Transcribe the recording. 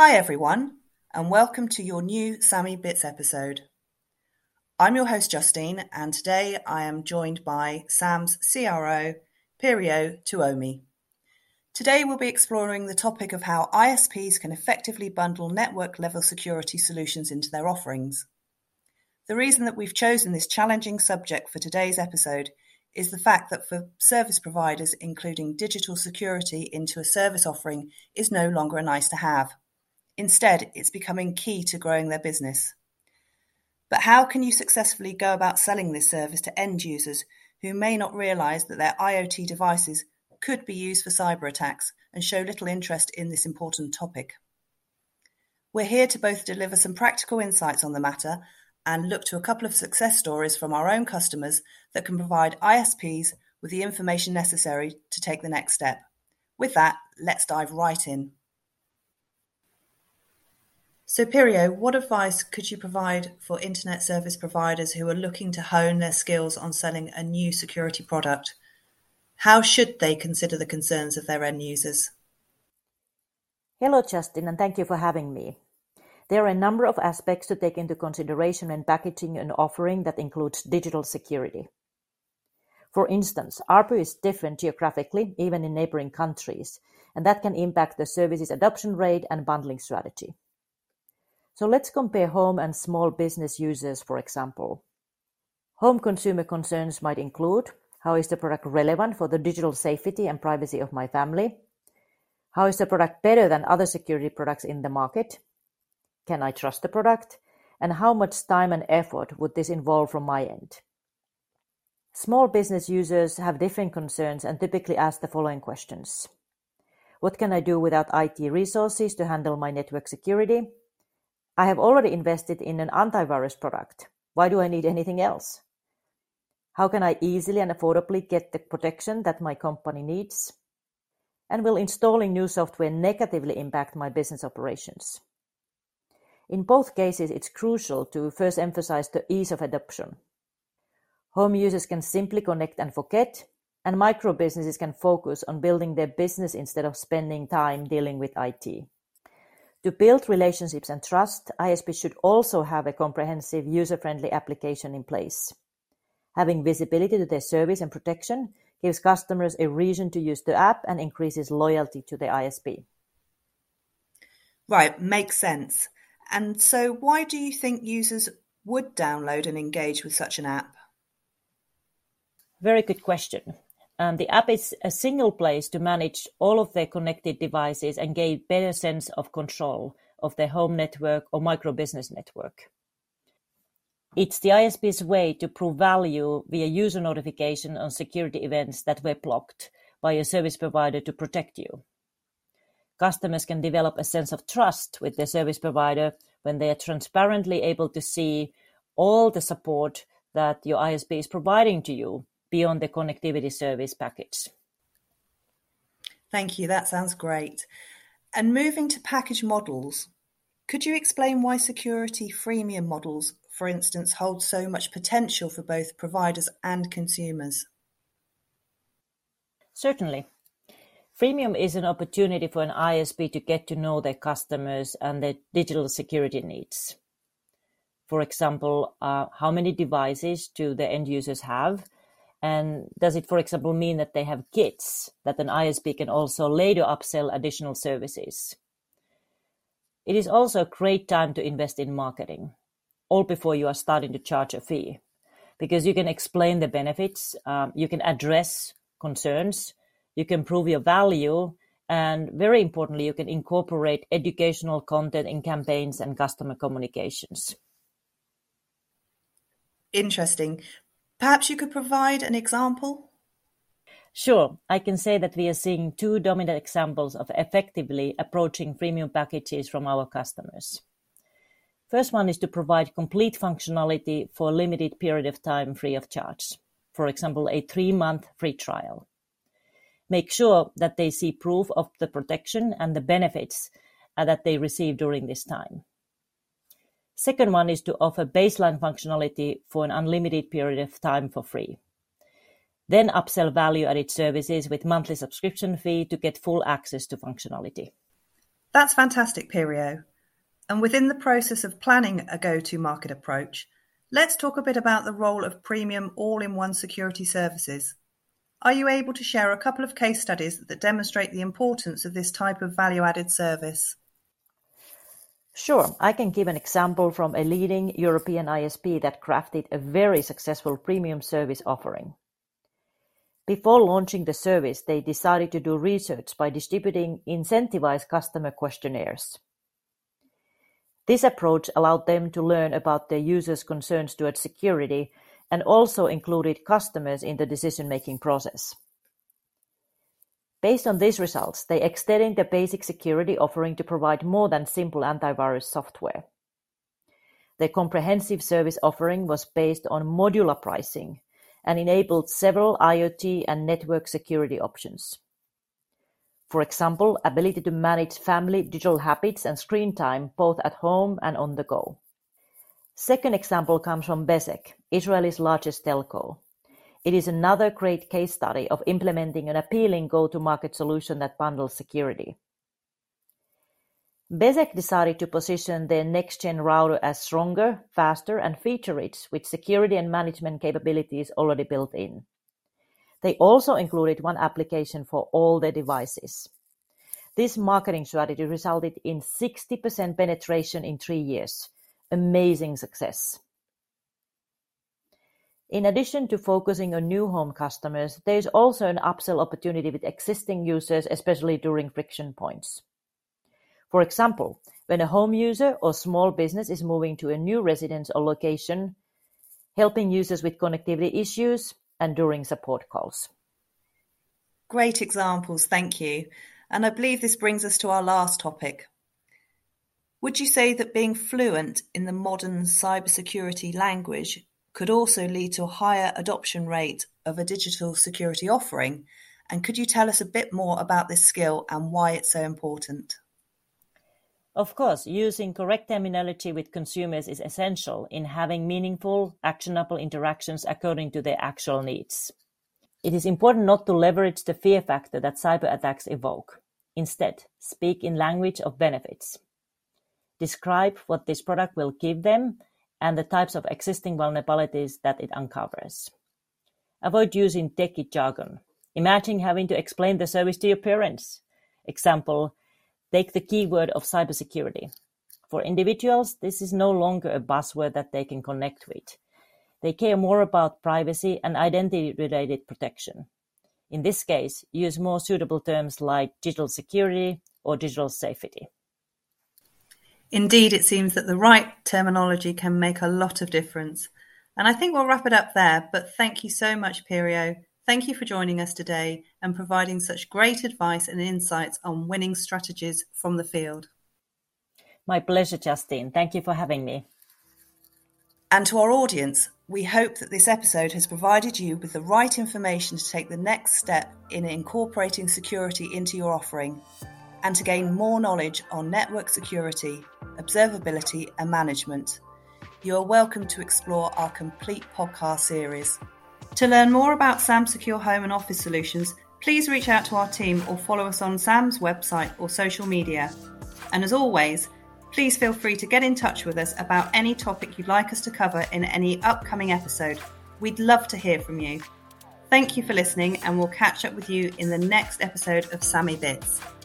Hi everyone, and welcome to your new SAMiBits episode. I'm your host Justine, and today I am joined by SAM's CRO, Pirjo Tuomi. Today we'll be exploring the topic of how ISPs can effectively bundle network level security solutions into their offerings. The reason that we've chosen this challenging subject for today's episode is the fact that for service providers, including digital security into a service offering is no longer a nice to have. Instead, it's becoming key to growing their business. But how can you successfully go about selling this service to end users who may not realize that their IoT devices could be used for cyber attacks and show little interest in this important topic? We're here to both deliver some practical insights on the matter and look to a couple of success stories from our own customers that can provide ISPs with the information necessary to take the next step. With that, let's dive right in. So, Pirjo, what advice could you provide for internet service providers who are looking to hone their skills on selling a new security product? How should they consider the concerns of their end users? Hello, Justin, and thank you for having me. There are a number of aspects to take into consideration when packaging an offering that includes digital security. For instance, ARPU is different geographically, even in neighboring countries, and that can impact the service's adoption rate and bundling strategy. So let's compare home and small business users, for example. Home consumer concerns might include how is the product relevant for the digital safety and privacy of my family? How is the product better than other security products in the market? Can I trust the product? And how much time and effort would this involve from my end? Small business users have different concerns and typically ask the following questions. What can I do without IT resources to handle my network security? I have already invested in an antivirus product. Why do I need anything else? How can I easily and affordably get the protection that my company needs? And will installing new software negatively impact my business operations? In both cases, it's crucial to first emphasize the ease of adoption. Home users can simply connect and forget, and micro businesses can focus on building their business instead of spending time dealing with IT. To build relationships and trust, ISP should also have a comprehensive user-friendly application in place. Having visibility to their service and protection gives customers a reason to use the app and increases loyalty to the ISP. Right, makes sense. And so, why do you think users would download and engage with such an app? Very good question. Um, the app is a single place to manage all of their connected devices and gain better sense of control of their home network or micro business network. It's the ISP's way to prove value via user notification on security events that were blocked by a service provider to protect you. Customers can develop a sense of trust with their service provider when they are transparently able to see all the support that your ISP is providing to you beyond the connectivity service package. Thank you. That sounds great. And moving to package models, could you explain why security freemium models, for instance, hold so much potential for both providers and consumers? Certainly. Freemium is an opportunity for an ISP to get to know their customers and their digital security needs. For example, uh, how many devices do the end users have and does it, for example, mean that they have kits that an ISP can also later upsell additional services? It is also a great time to invest in marketing, all before you are starting to charge a fee, because you can explain the benefits, um, you can address concerns, you can prove your value, and very importantly, you can incorporate educational content in campaigns and customer communications. Interesting. Perhaps you could provide an example? Sure. I can say that we are seeing two dominant examples of effectively approaching freemium packages from our customers. First one is to provide complete functionality for a limited period of time free of charge. For example, a three-month free trial. Make sure that they see proof of the protection and the benefits uh, that they receive during this time. Second one is to offer baseline functionality for an unlimited period of time for free. Then upsell value-added services with monthly subscription fee to get full access to functionality. That's fantastic, Pirjo. And within the process of planning a go-to-market approach, let's talk a bit about the role of premium all-in-one security services. Are you able to share a couple of case studies that demonstrate the importance of this type of value-added service? Sure, I can give an example from a leading European ISP that crafted a very successful premium service offering. Before launching the service, they decided to do research by distributing incentivized customer questionnaires. This approach allowed them to learn about their users' concerns towards security and also included customers in the decision-making process. Based on these results, they extended the basic security offering to provide more than simple antivirus software. Their comprehensive service offering was based on modular pricing and enabled several IoT and network security options. For example, ability to manage family digital habits and screen time both at home and on the go. Second example comes from Bezeq, Israel's largest telco. It is another great case study of implementing an appealing go-to-market solution that bundles security. Bezeq decided to position their next-gen router as stronger, faster, and feature-rich with security and management capabilities already built in. They also included one application for all their devices. This marketing strategy resulted in 60% penetration in three years. Amazing success. In addition to focusing on new home customers, there is also an upsell opportunity with existing users, especially during friction points. For example, when a home user or small business is moving to a new residence or location, helping users with connectivity issues, and during support calls. Great examples, thank you. And I believe this brings us to our last topic. Would you say that being fluent in the modern cybersecurity language could also lead to a higher adoption rate of a digital security offering. And could you tell us a bit more about this skill and why it's so important? Of course, using correct terminology with consumers is essential in having meaningful, actionable interactions according to their actual needs. It is important not to leverage the fear factor that cyber attacks evoke. Instead, speak in language of benefits. Describe what this product will give them and the types of existing vulnerabilities that it uncovers. Avoid using techie jargon. Imagine having to explain the service to your parents. Example, take the keyword of cybersecurity. For individuals, this is no longer a buzzword that they can connect with. They care more about privacy and identity-related protection. In this case, use more suitable terms like digital security or digital safety. Indeed, it seems that the right terminology can make a lot of difference. And I think we'll wrap it up there, but thank you so much, Pirjo. Thank you for joining us today and providing such great advice and insights on winning strategies from the field. My pleasure, Justine. Thank you for having me. And to our audience, we hope that this episode has provided you with the right information to take the next step in incorporating security into your offering and to gain more knowledge on network security, observability, and management, you are welcome to explore our complete podcast series. To learn more about SAM's Secure Home and Office solutions, please reach out to our team or follow us on SAM's website or social media. And as always, please feel free to get in touch with us about any topic you'd like us to cover in any upcoming episode. We'd love to hear from you. Thank you for listening, and we'll catch up with you in the next episode of SAMiBits.